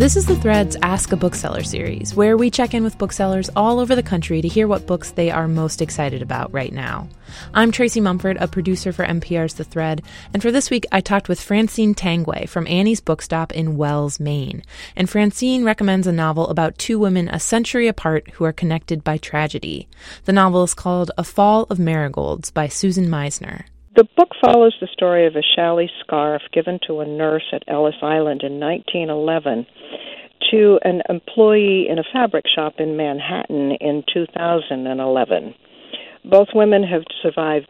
This is the Threads Ask a Bookseller series, where we check in with booksellers all over the country to hear what books they are most excited about right now. I'm Tracy Mumford, a producer for MPR's The Thread, and for this week I talked with Francine Tanguay from Annie's Book Stop in Wells, Maine. And Francine recommends a novel about two women a century apart who are connected by tragedy. The novel is called A Fall of Marigolds by Susan Meissner. The book follows the story of a challis scarf given to a nurse at Ellis Island in 1911 to an employee in a fabric shop in Manhattan in 2011. Both women have survived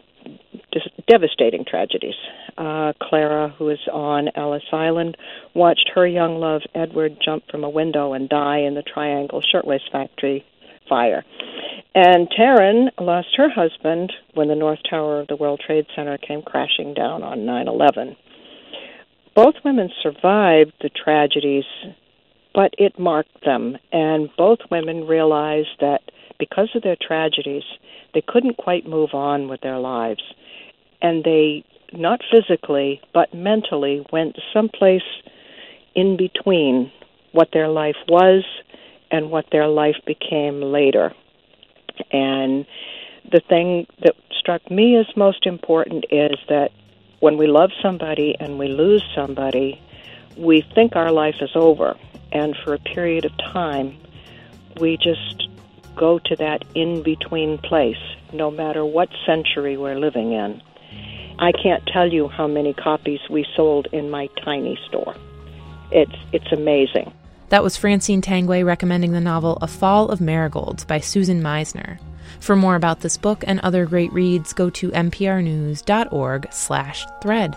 devastating tragedies. Uh, Clara, who is on Ellis Island, watched her young love Edward jump from a window and die in the Triangle Shirtwaist Factory fire. And Taryn lost her husband when the North Tower of the World Trade Center came crashing down on 9 11. Both women survived the tragedies but it marked them. And both women realized that because of their tragedies, they couldn't quite move on with their lives. And they, not physically, but mentally, went someplace in between what their life was and what their life became later. And the thing that struck me as most important is that when we love somebody and we lose somebody, we think our life is over and for a period of time, we just go to that in between place, no matter what century we're living in. I can't tell you how many copies we sold in my tiny store. It's it's amazing. That was Francine Tanguay recommending the novel A Fall of Marigolds by Susan Meissner. For more about this book and other great reads, go to mprnews.org/thread.